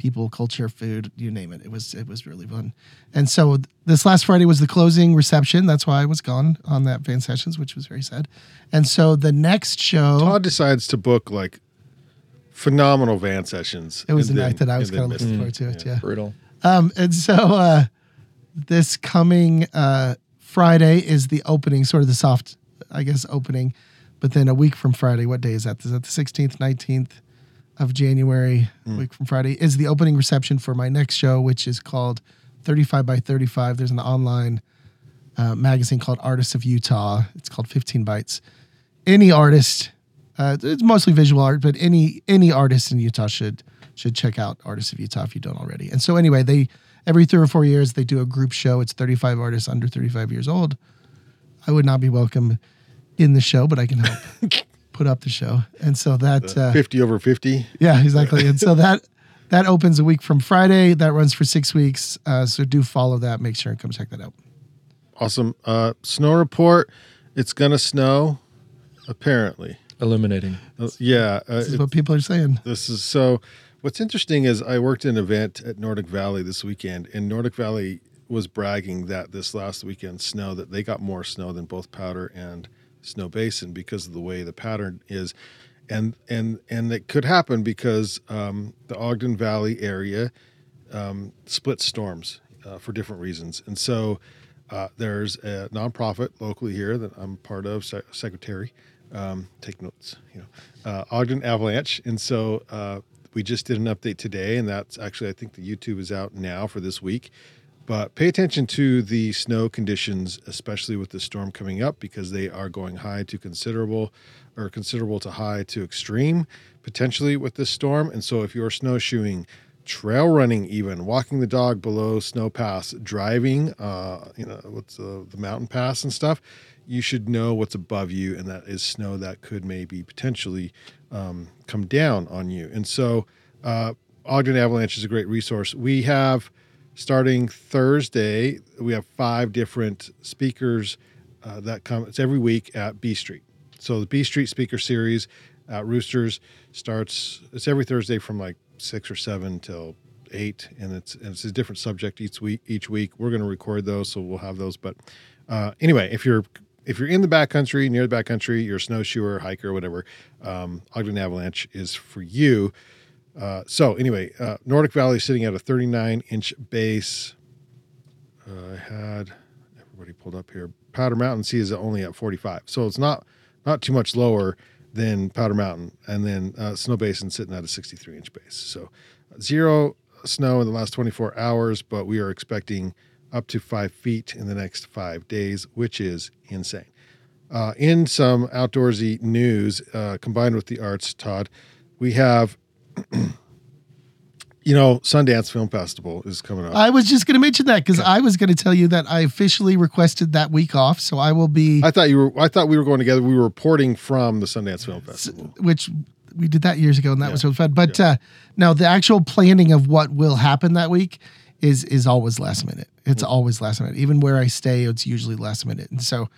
people, culture, food, you name it. It was it was really fun. And so th- this last Friday was the closing reception. That's why I was gone on that van sessions, which was very sad. And so the next show. Todd decides to book like phenomenal van sessions. It was and the then- night that I was kind of looking forward to it. Yeah. Brutal. Um, and so uh, this coming uh, Friday is the opening, sort of the soft, I guess, opening. But then a week from Friday, what day is that? Is that the 16th, 19th of January? A week from Friday is the opening reception for my next show, which is called 35 by 35. There's an online uh, magazine called Artists of Utah. It's called 15 Bytes. Any artist, uh, it's mostly visual art, but any any artist in Utah should should check out Artists of Utah if you don't already. And so anyway, they every three or four years they do a group show. It's 35 artists under 35 years old. I would not be welcome in the show, but I can help [laughs] put up the show. And so that uh, Fifty over fifty. yeah, exactly. And so [laughs] that that opens a week from Friday. That runs for six weeks. Uh, so do follow that. Make sure and come check that out. Awesome. Uh, snow report. It's gonna snow, apparently. Illuminating. Uh, yeah. Uh, This is it- what people are saying. This is so. What's interesting is I worked an event at Nordic Valley this weekend, and Nordic Valley was bragging that this last weekend snow that they got more snow than both Powder and Snowbasin because of the way the pattern is, and and and it could happen because um, the Ogden Valley area um, split storms uh, for different reasons, and so uh, there's a nonprofit locally here that I'm part of, se- secretary. Um, take notes, you know, uh, Ogden Avalanche, and so uh, we just did an update today, and that's actually I think the YouTube is out now for this week. But pay attention to the snow conditions, especially with the storm coming up, because they are going high to considerable, or considerable to high to extreme, potentially with this storm. And so, if you're snowshoeing, trail running, even walking the dog below snow pass, driving, uh, you know, what's the, the mountain pass and stuff, you should know what's above you, and that is snow that could maybe potentially um, come down on you. And so, uh, Ogden Avalanche is a great resource. We have starting Thursday, we have five different speakers uh, that come. It's every week at B Street. So the B Street Speaker Series at Roosters starts. It's every Thursday from like six or seven till eight, and it's and it's a different subject each week. Each week, we're going to record those, so we'll have those. But uh, anyway, if you're if you're in the backcountry, near the backcountry, you're a snowshoer, hiker, whatever, um, Ogden Avalanche is for you. Uh, so anyway, uh, Nordic Valley is sitting at a 39 inch base. Uh, I had everybody pulled up here. Powder Mountain C is only at 45, so it's not not too much lower than Powder Mountain, and then uh, Snowbasin sitting at a 63 inch base. So zero snow in the last 24 hours, but we are expecting up to five feet in the next five days, which is insane. Uh, in some outdoorsy news, uh, combined with the arts, Todd, we have, [clears throat] you know, Sundance Film Festival is coming up. I was just going to mention that because I was going to tell you that I officially requested that week off. So I will be, I thought you were. I thought we were going together. We were reporting from the Sundance Film Festival. which we did that years ago, and that was so fun. But uh, no, the actual planning of what will happen that week is is always last minute. It's mm-hmm. always last minute. Even where I stay, it's usually last minute. And so,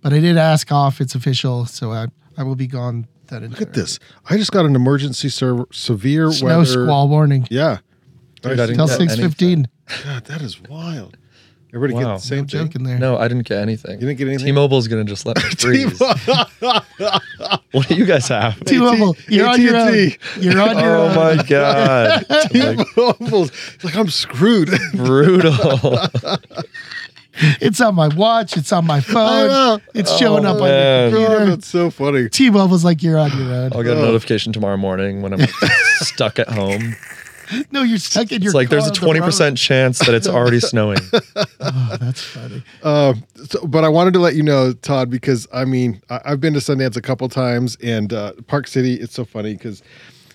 but I did ask off. It's official, so I I will be gone. That Look at this. I just got an emergency ser- severe Snow weather. squall warning Yeah. Dude, I didn't till six fifteen. God, that is wild. Everybody get the same No thing. joke in there. No, I didn't get anything. You didn't get anything? T-Mobile's gonna just let me [laughs] freeze. what do you guys have? T-Mobile, you're on your own. AT&T. You're on your Oh own. my god! [laughs] Like, T-Mobile's like I'm screwed. [laughs] brutal. It's on my watch. It's on my phone. It's showing up oh, on man. your God, computer. Oh, that's so funny. T-Mobile's like you're on your own. I'll get a Oh. notification tomorrow morning when I'm stuck at home. No, you're stuck in your. It's like there's a car on the 20% chance that it's already [laughs] snowing. Oh, that's funny. Um, so, but I wanted to let you know, Todd, because I mean, I, I've been to Sundance a couple times, and uh, Park City. It's so funny because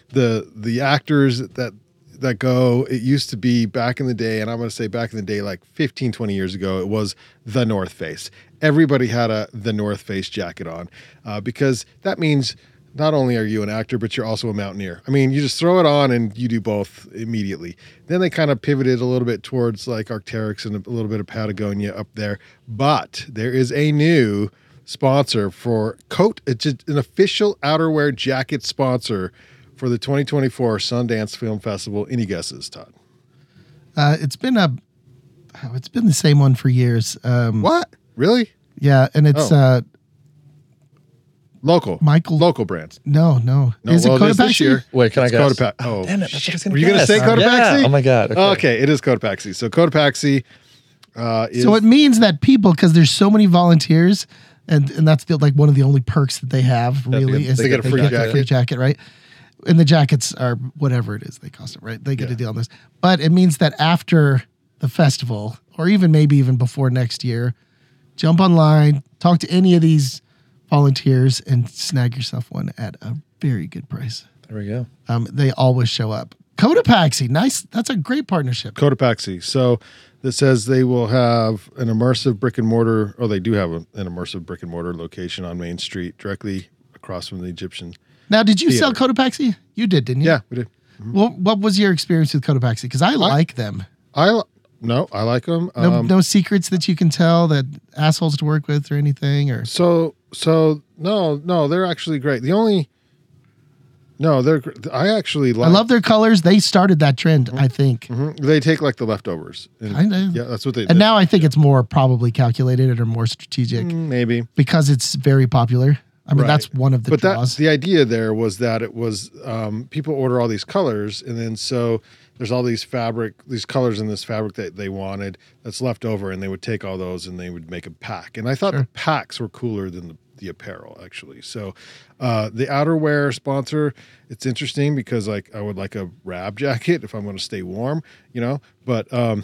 the the actors that that go, it used to be back in the day, and I'm going to say back in the day, like 15, 20 years ago, it was the North Face. Everybody had a the North Face jacket on uh, because that means not only are you an actor, but you're also a mountaineer. I mean, you just throw it on and you do both immediately. Then they kind of pivoted a little bit towards like Arc'teryx and a little bit of Patagonia up there. But there is a new sponsor for Coat. It's an official outerwear jacket sponsor for the 2024 Sundance Film Festival. Any guesses, Todd? Uh, it's been a. oh, It's been the same one for years. Um, What? Really? Yeah, and it's Oh. uh, Local. Michael. Local brands. No, no. No, is well, it it is this Cotopaxi? year. Wait, can It's I guess? Cotopa- oh, Damn it. That's what I was gonna Were you gonna say Cotopaxi? Yeah. Oh my God. Okay. okay, it is Cotopaxi. So Cotopaxi uh, is So it means that people, because there's so many volunteers, and and that's the, like one of the only perks that they have. Really, get- is they that get a free the jacket. free jacket, right? And the jackets are whatever it is they cost it, right? They get Yeah. a deal on this, but it means that after the festival, or even maybe even before next year, jump online, talk to any of these volunteers, and snag yourself one at a very good price. There we go. Um, they always show up. Cotopaxi, nice. That's a great partnership. Cotopaxi. So that says they will have an immersive brick and mortar. Oh, they do have a, an immersive brick and mortar location on Main Street, directly across from the Egyptian. Now, did you sell Theater. Cotopaxi? You did, didn't you? Yeah, we did. What What was your experience with Cotopaxi? Because I like them. I no, I like them. No, Um, no secrets that you can tell that assholes to work with or anything. Or So so no no they're actually great. The only no they're I actually like. I love their colors. They started that trend, I think. Mhm. They take like the leftovers. And, I know. Yeah, that's what they. And now I think it's more probably calculated or more strategic Mm, maybe. because it's very popular. I mean, Right. that's one of the but that draws. the idea there was that it was um, people order all these colors and then so there's all these fabric these colors in this fabric that they wanted that's left over and they would take all those and they would make a pack and i thought the packs were cooler than the, the apparel actually so uh, the outerwear sponsor it's interesting because like i would like a rab jacket if i'm going to stay warm you know but um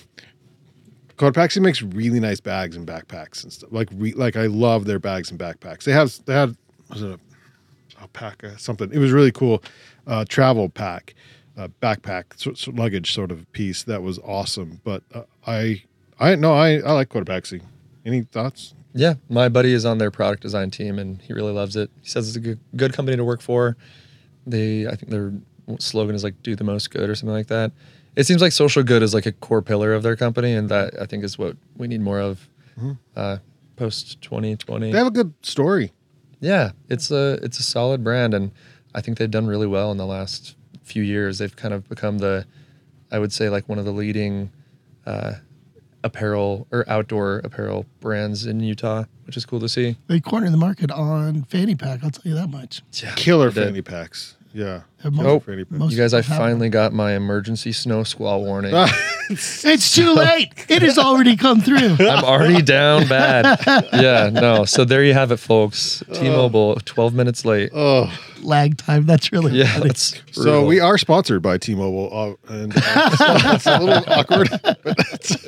Cotopaxi makes really nice bags and backpacks and stuff. Like re, like I love their bags and backpacks. They have they had was it a alpaca something. It was really cool. Uh, travel pack, uh, backpack, so, so luggage sort of piece that was awesome. But uh, I I no I I like Cotopaxi. Any thoughts? Yeah, my buddy is on their product design team, and he really loves it. He says it's a good, good company to work for. They, I think their slogan is like "Do the most good" or something like that. It seems like social good is like a core pillar of their company, and that I think is what we need more of uh, post twenty twenty. They have a good story. Yeah, it's a it's a solid brand, and I think they've done really well in the last few years. They've kind of become the, I would say, like one of the leading uh, apparel or outdoor apparel brands in Utah, which is cool to see. they cornered the market on fanny pack. I'll tell you that much. Yeah, Killer they did. fanny packs. Yeah. Most- Oh, most You guys, I finally got my emergency snow squall warning. [laughs] It's too late. it has already come through. [laughs] I'm already down bad. [laughs] Yeah, no. So there you have it, folks. T-Mobile, 12 minutes late. oh, Lag time. That's really Yeah, funny. that's so brutal. we are sponsored by T-Mobile, uh, and uh, it's a little awkward. Oh, that's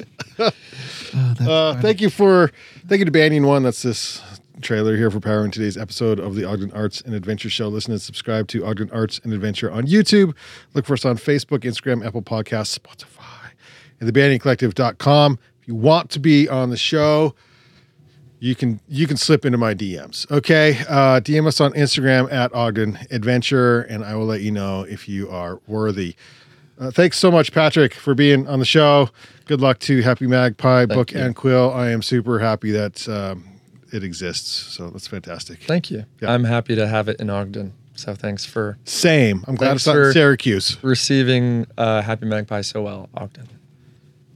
Uh, thank you for thank you to Banyan One. That's this trailer here for powering today's episode of the Ogden Arts and Adventure Show. Listen and subscribe to Ogden Arts and Adventure on YouTube. Look for us on Facebook, Instagram, Apple Podcasts, Spotify, and thebanyancollective.com. If you want to be on the show, you can you can slip into my DMs. Okay, uh, DM us on Instagram at Ogden Adventure, and I will let you know if you are worthy. Uh, thanks so much, Patrick, for being on the show. Good luck to Happy Magpie Book you. and Quill. I am super happy that um, it exists. So that's fantastic. Thank you. Yeah. I'm happy to have it in Ogden. So thanks for Same. I'm glad it's not in for- Syracuse. receiving uh, Happy Magpie so well, Ogden.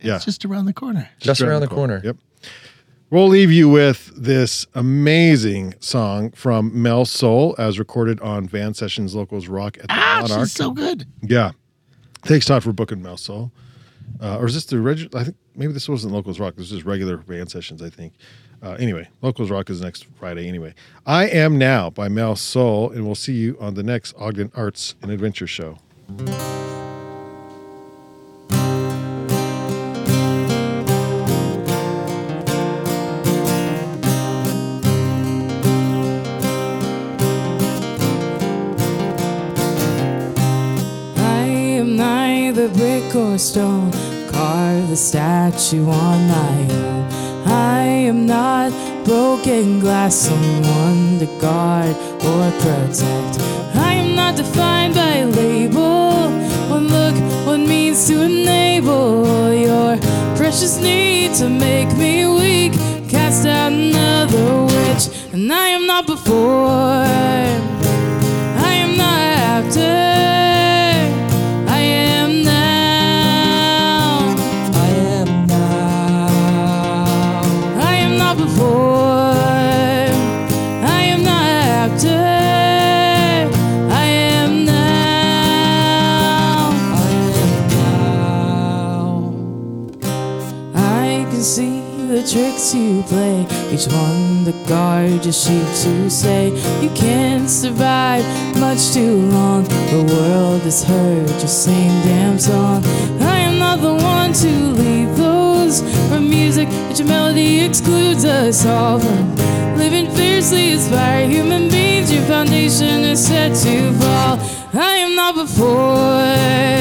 Yeah, It's just around the corner. Just, around the corner. Yep. We'll leave you with this amazing song from Mel Soul, as recorded on Van Sessions Locals Rock at the Ah, Monarch. she's so good. Yeah. Thanks, Todd, for booking Mel Soul. Uh, or is this the reg? I think maybe this wasn't Locals Rock. This is just regular Van sessions. I think. Uh, anyway, Locals Rock is next Friday. Anyway, I am now by Mel Soul, and we'll see you on the next Ogden Arts and Adventure Show. I am neither brick or stone, carve the statue on my own. I am not broken glass, someone to guard or protect. I am not defined by label. One look, one means to enable your precious need to make me weak. Cast out another witch, and I am not before. Each one to guard your sheep to say you can't survive much too long. The world has heard your same damn song. I am not the one to lead those from music that your melody excludes us all from living fiercely inspired human beings. Your foundation is set to fall. I am not before.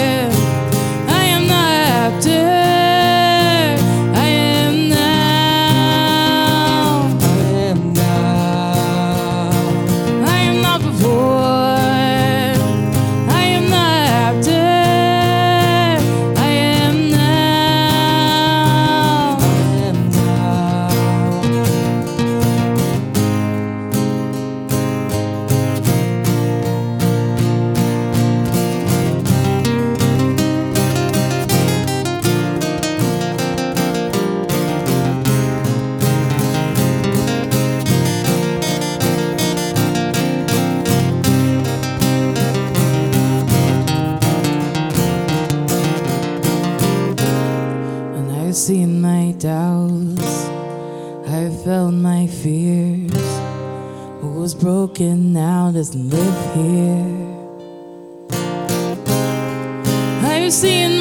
Broken live here. I've seen